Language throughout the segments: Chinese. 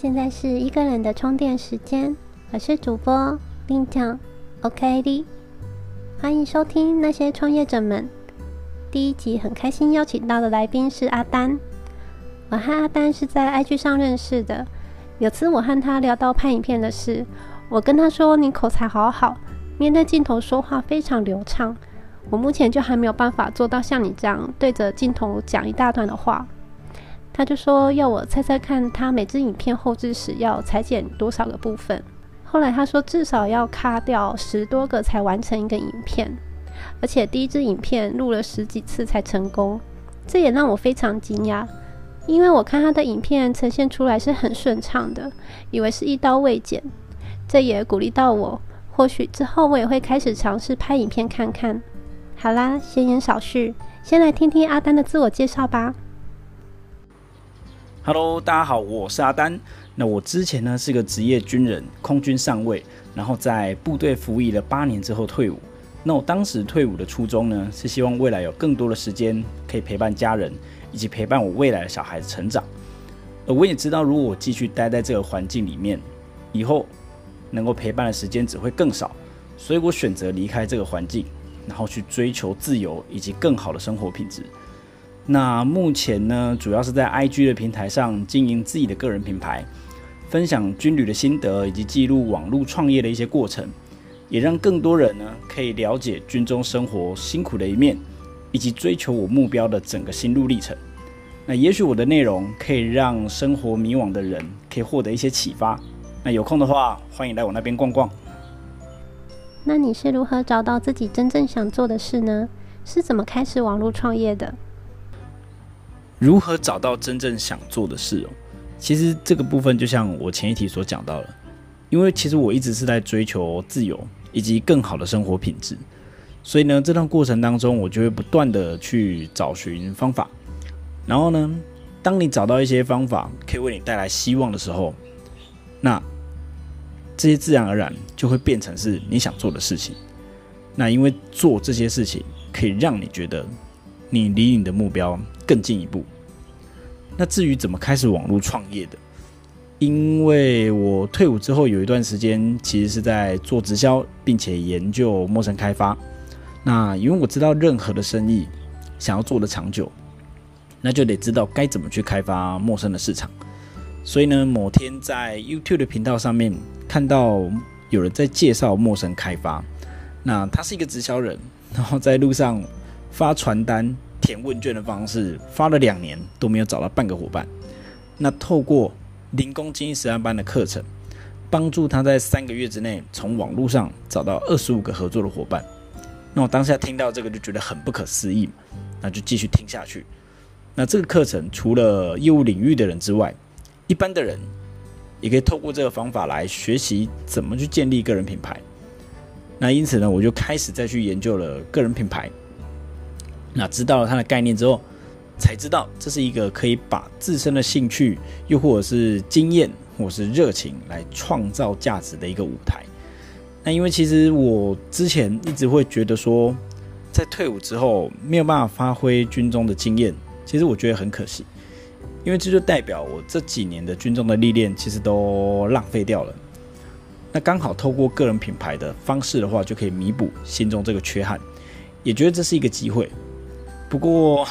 现在是一个人的充电时间，我是主播冰酱，OK 的，欢迎收听那些创业者们。第一集很开心邀请到的来宾是阿丹，我和阿丹是在 IG 上认识的。有次我和他聊到拍影片的事，我跟他说：“你口才好好，面对镜头说话非常流畅。我目前就还没有办法做到像你这样对着镜头讲一大段的话。”他就说要我猜猜看，他每支影片后置时要裁剪多少个部分。后来他说至少要卡掉十多个才完成一个影片，而且第一支影片录了十几次才成功。这也让我非常惊讶，因为我看他的影片呈现出来是很顺畅的，以为是一刀未剪。这也鼓励到我，或许之后我也会开始尝试拍影片看看。好啦，闲言少叙，先来听听阿丹的自我介绍吧。Hello，大家好，我是阿丹。那我之前呢是个职业军人，空军上尉，然后在部队服役了八年之后退伍。那我当时退伍的初衷呢，是希望未来有更多的时间可以陪伴家人，以及陪伴我未来的小孩子成长。而我也知道，如果我继续待在这个环境里面，以后能够陪伴的时间只会更少。所以我选择离开这个环境，然后去追求自由以及更好的生活品质。那目前呢，主要是在 IG 的平台上经营自己的个人品牌，分享军旅的心得，以及记录网络创业的一些过程，也让更多人呢可以了解军中生活辛苦的一面，以及追求我目标的整个心路历程。那也许我的内容可以让生活迷惘的人可以获得一些启发。那有空的话，欢迎来我那边逛逛。那你是如何找到自己真正想做的事呢？是怎么开始网络创业的？如何找到真正想做的事哦？其实这个部分就像我前一题所讲到了，因为其实我一直是在追求自由以及更好的生活品质，所以呢，这段过程当中，我就会不断的去找寻方法。然后呢，当你找到一些方法可以为你带来希望的时候，那这些自然而然就会变成是你想做的事情。那因为做这些事情可以让你觉得。你离你的目标更进一步。那至于怎么开始网络创业的，因为我退伍之后有一段时间，其实是在做直销，并且研究陌生开发。那因为我知道任何的生意想要做的长久，那就得知道该怎么去开发陌生的市场。所以呢，某天在 YouTube 的频道上面看到有人在介绍陌生开发，那他是一个直销人，然后在路上。发传单、填问卷的方式，发了两年都没有找到半个伙伴。那透过零工精英实战班的课程，帮助他在三个月之内从网络上找到二十五个合作的伙伴。那我当下听到这个就觉得很不可思议，那就继续听下去。那这个课程除了业务领域的人之外，一般的人也可以透过这个方法来学习怎么去建立个人品牌。那因此呢，我就开始再去研究了个人品牌。那知道了它的概念之后，才知道这是一个可以把自身的兴趣，又或者是经验，或是热情来创造价值的一个舞台。那因为其实我之前一直会觉得说，在退伍之后没有办法发挥军中的经验，其实我觉得很可惜，因为这就代表我这几年的军中的历练其实都浪费掉了。那刚好透过个人品牌的方式的话，就可以弥补心中这个缺憾，也觉得这是一个机会。不过，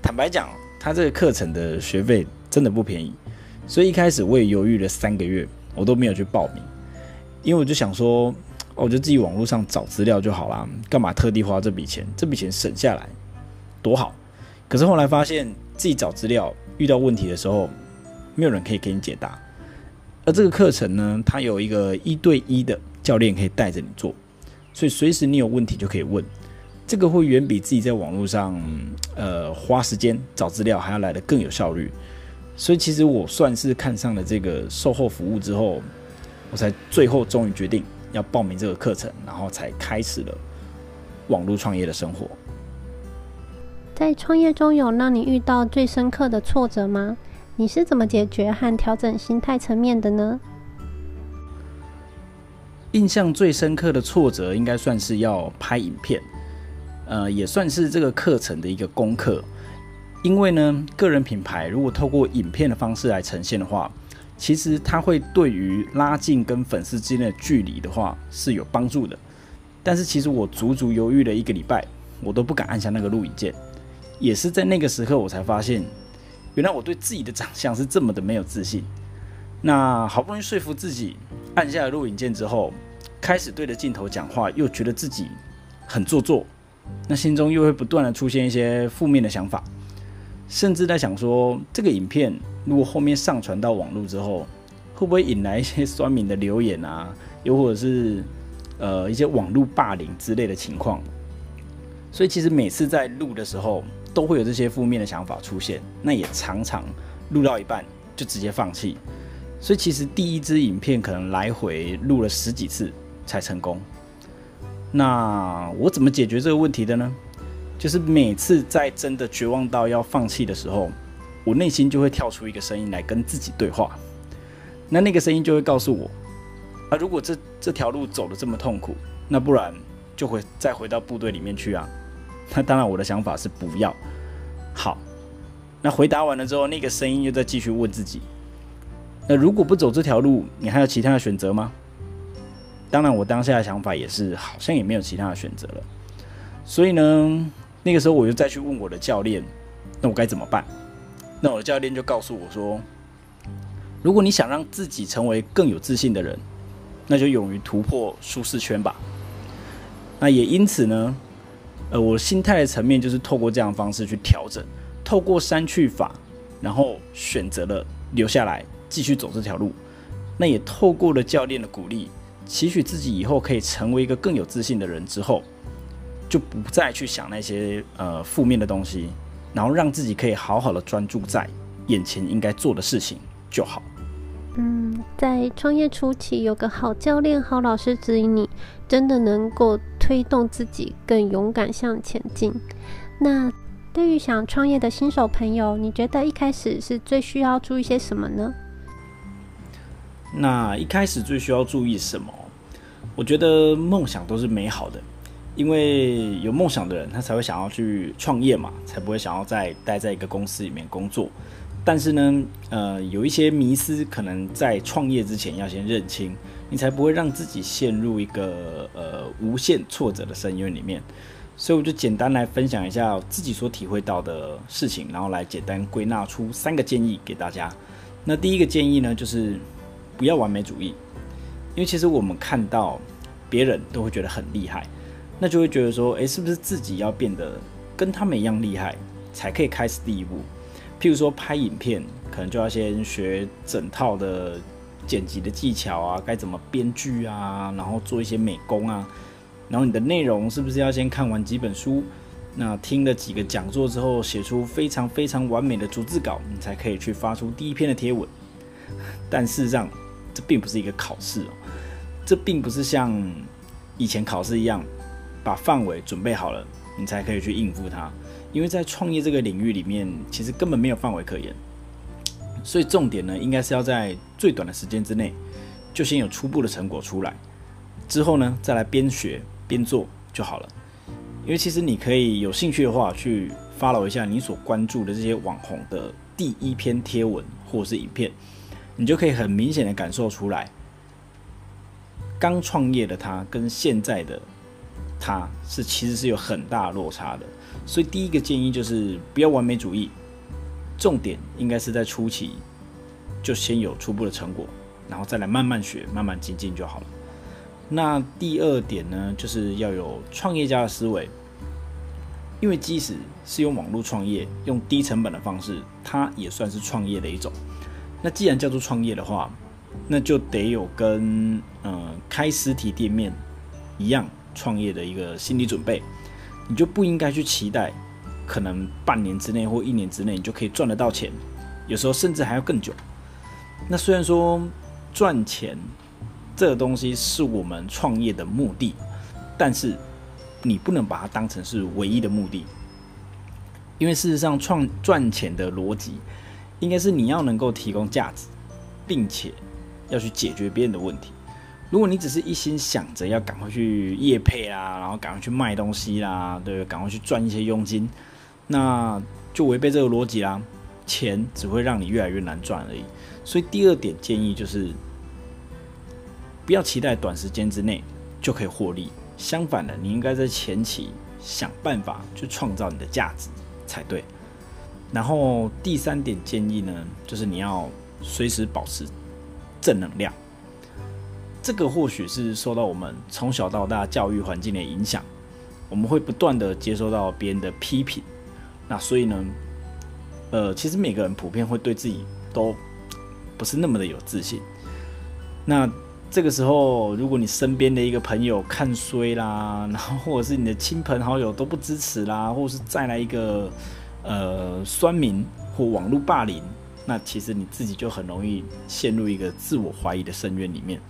坦白讲，他这个课程的学费真的不便宜，所以一开始我也犹豫了三个月，我都没有去报名，因为我就想说，我就自己网络上找资料就好啦，干嘛特地花这笔钱？这笔钱省下来多好。可是后来发现自己找资料遇到问题的时候，没有人可以给你解答。而这个课程呢，它有一个一对一的教练可以带着你做，所以随时你有问题就可以问。这个会远比自己在网络上，呃，花时间找资料还要来的更有效率。所以其实我算是看上了这个售后服务之后，我才最后终于决定要报名这个课程，然后才开始了网络创业的生活。在创业中有让你遇到最深刻的挫折吗？你是怎么解决和调整心态层面的呢？印象最深刻的挫折应该算是要拍影片。呃，也算是这个课程的一个功课，因为呢，个人品牌如果透过影片的方式来呈现的话，其实它会对于拉近跟粉丝之间的距离的话是有帮助的。但是其实我足足犹豫了一个礼拜，我都不敢按下那个录影键。也是在那个时刻，我才发现，原来我对自己的长相是这么的没有自信。那好不容易说服自己按下了录影键之后，开始对着镜头讲话，又觉得自己很做作，那心中又会不断的出现一些负面的想法，甚至在想说，这个影片如果后面上传到网络之后，会不会引来一些酸民的留言啊，又或者是呃一些网络霸凌之类的情况？所以其实每次在录的时候，都会有这些负面的想法出现，那也常常录到一半就直接放弃。所以其实第一支影片可能来回录了十几次才成功。那我怎么解决这个问题的呢？就是每次在真的绝望到要放弃的时候，我内心就会跳出一个声音来跟自己对话。那那个声音就会告诉我：啊，如果这这条路走的这么痛苦，那不然就会再回到部队里面去啊。那当然，我的想法是不要。好，那回答完了之后，那个声音又在继续问自己：那如果不走这条路，你还有其他的选择吗？当然，我当下的想法也是，好像也没有其他的选择了。所以呢，那个时候我就再去问我的教练：那我该怎么办？那我的教练就告诉我说：如果你想让自己成为更有自信的人，那就勇于突破舒适圈吧。那也因此呢。呃，我心态的层面就是透过这样的方式去调整，透过删去法，然后选择了留下来继续走这条路。那也透过了教练的鼓励，期许自己以后可以成为一个更有自信的人之后，就不再去想那些呃负面的东西，然后让自己可以好好的专注在眼前应该做的事情就好。嗯，在创业初期有个好教练、好老师指引你，真的能够推动自己更勇敢向前进。那对于想创业的新手朋友，你觉得一开始是最需要注意些什么呢？那一开始最需要注意什么？我觉得梦想都是美好的，因为有梦想的人，他才会想要去创业嘛，才不会想要再待在一个公司里面工作。但是呢，呃，有一些迷思，可能在创业之前要先认清，你才不会让自己陷入一个呃无限挫折的深渊里面。所以我就简单来分享一下自己所体会到的事情，然后来简单归纳出三个建议给大家。那第一个建议呢，就是不要完美主义，因为其实我们看到别人都会觉得很厉害，那就会觉得说，诶，是不是自己要变得跟他们一样厉害，才可以开始第一步？譬如说拍影片，可能就要先学整套的剪辑的技巧啊，该怎么编剧啊，然后做一些美工啊，然后你的内容是不是要先看完几本书，那听了几个讲座之后，写出非常非常完美的逐字稿，你才可以去发出第一篇的贴文。但事实上，这并不是一个考试哦，这并不是像以前考试一样，把范围准备好了，你才可以去应付它。因为在创业这个领域里面，其实根本没有范围可言，所以重点呢，应该是要在最短的时间之内，就先有初步的成果出来，之后呢，再来边学边做就好了。因为其实你可以有兴趣的话，去 follow 一下你所关注的这些网红的第一篇贴文或者是影片，你就可以很明显的感受出来，刚创业的他跟现在的他是其实是有很大落差的。所以第一个建议就是不要完美主义，重点应该是在初期就先有初步的成果，然后再来慢慢学、慢慢精进就好了。那第二点呢，就是要有创业家的思维，因为即使是用网络创业，用低成本的方式，它也算是创业的一种。那既然叫做创业的话，那就得有跟嗯开实体店面一样创业的一个心理准备。你就不应该去期待，可能半年之内或一年之内你就可以赚得到钱，有时候甚至还要更久。那虽然说赚钱这个东西是我们创业的目的，但是你不能把它当成是唯一的目的，因为事实上创赚钱的逻辑应该是你要能够提供价值，并且要去解决别人的问题。如果你只是一心想着要赶快去业配啦，然后赶快去卖东西啦，对，赶快去赚一些佣金，那就违背这个逻辑啦。钱只会让你越来越难赚而已。所以第二点建议就是，不要期待短时间之内就可以获利。相反的，你应该在前期想办法去创造你的价值才对。然后第三点建议呢，就是你要随时保持正能量。这个或许是受到我们从小到大教育环境的影响，我们会不断的接收到别人的批评。那所以呢，呃，其实每个人普遍会对自己都不是那么的有自信。那这个时候，如果你身边的一个朋友看衰啦，然后或者是你的亲朋好友都不支持啦，或者是再来一个呃酸民或网络霸凌，那其实你自己就很容易陷入一个自我怀疑的深渊里面。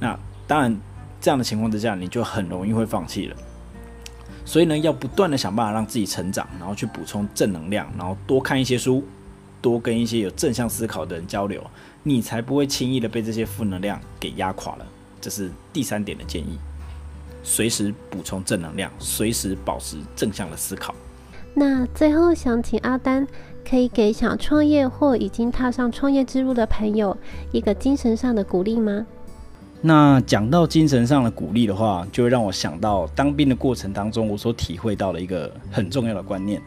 那当然，这样的情况之下，你就很容易会放弃了。所以呢，要不断的想办法让自己成长，然后去补充正能量，然后多看一些书，多跟一些有正向思考的人交流。你才不会轻易的被这些负能量给压垮了。这是第三点的建议，随时补充正能量，随时保持正向的思考。那最后想请阿丹，可以给想创业或已经踏上创业之路的朋友一个精神上的鼓励吗？那讲到精神上的鼓励的话，就会让我想到当兵的过程当中，我所体会到的一个很重要的观念，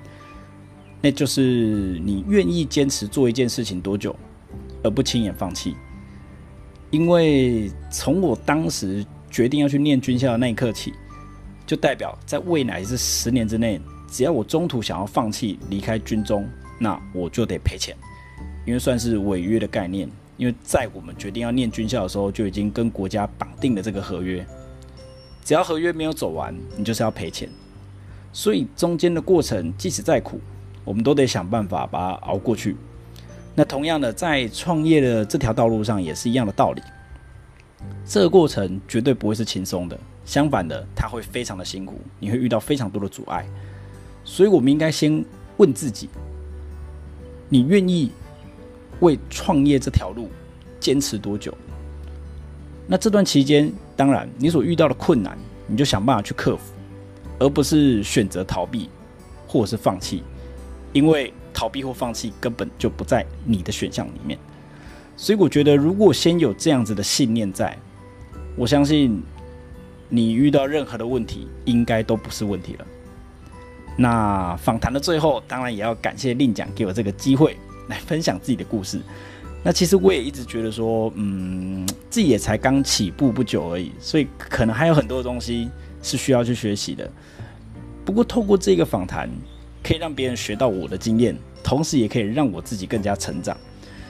那就是你愿意坚持做一件事情多久？而不轻言放弃，因为从我当时决定要去念军校的那一刻起，就代表在未来是十年之内，只要我中途想要放弃离开军中，那我就得赔钱，因为算是违约的概念。因为在我们决定要念军校的时候，就已经跟国家绑定了这个合约，只要合约没有走完，你就是要赔钱。所以中间的过程即使再苦，我们都得想办法把它熬过去。那同样的，在创业的这条道路上也是一样的道理。这个过程绝对不会是轻松的，相反的，它会非常的辛苦，你会遇到非常多的阻碍。所以，我们应该先问自己：你愿意为创业这条路坚持多久？那这段期间，当然你所遇到的困难，你就想办法去克服，而不是选择逃避或者是放弃，因为。逃避或放弃根本就不在你的选项里面，所以我觉得，如果先有这样子的信念在，我相信你遇到任何的问题应该都不是问题了。那访谈的最后，当然也要感谢令讲给我这个机会来分享自己的故事。那其实我也一直觉得说，嗯，自己也才刚起步不久而已，所以可能还有很多东西是需要去学习的。不过透过这个访谈。可以让别人学到我的经验，同时也可以让我自己更加成长。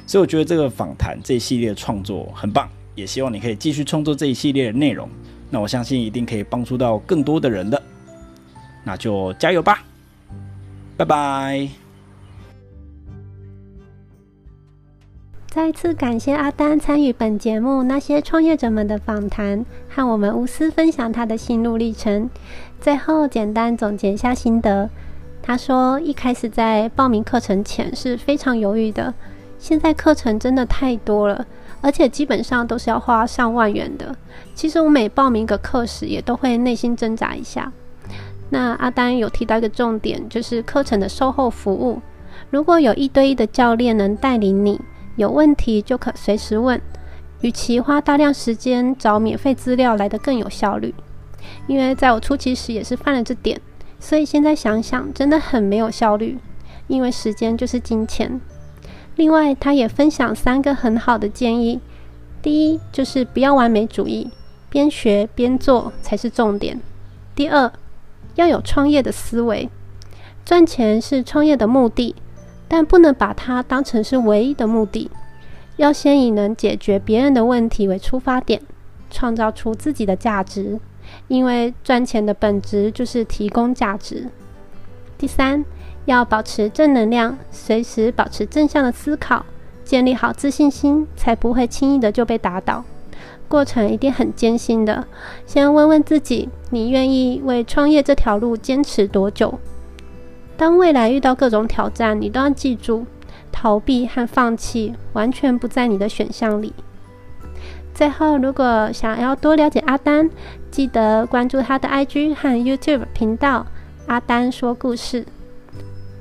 所以我觉得这个访谈这一系列的创作很棒，也希望你可以继续创作这一系列的内容。那我相信一定可以帮助到更多的人的，那就加油吧！拜拜。再次感谢阿丹参与本节目那些创业者们的访谈，和我们无私分享他的心路历程。最后简单总结一下心得。他说：“一开始在报名课程前是非常犹豫的，现在课程真的太多了，而且基本上都是要花上万元的。其实我每报名个课时，也都会内心挣扎一下。那阿丹有提到一个重点，就是课程的售后服务。如果有一对一的教练能带领你，有问题就可随时问，与其花大量时间找免费资料来的更有效率。因为在我初期时也是犯了这点。”所以现在想想，真的很没有效率，因为时间就是金钱。另外，他也分享三个很好的建议：第一，就是不要完美主义，边学边做才是重点；第二，要有创业的思维，赚钱是创业的目的，但不能把它当成是唯一的目的，要先以能解决别人的问题为出发点，创造出自己的价值。因为赚钱的本质就是提供价值。第三，要保持正能量，随时保持正向的思考，建立好自信心，才不会轻易的就被打倒。过程一定很艰辛的，先问问自己，你愿意为创业这条路坚持多久？当未来遇到各种挑战，你都要记住，逃避和放弃完全不在你的选项里。最后，如果想要多了解阿丹，记得关注他的 IG 和 YouTube 频道“阿丹说故事”。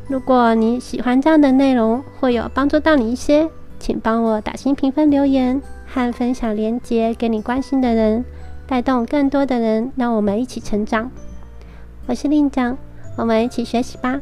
如果你喜欢这样的内容，会有帮助到你一些，请帮我打新评分、留言和分享链接给你关心的人，带动更多的人，让我们一起成长。我是令江，我们一起学习吧。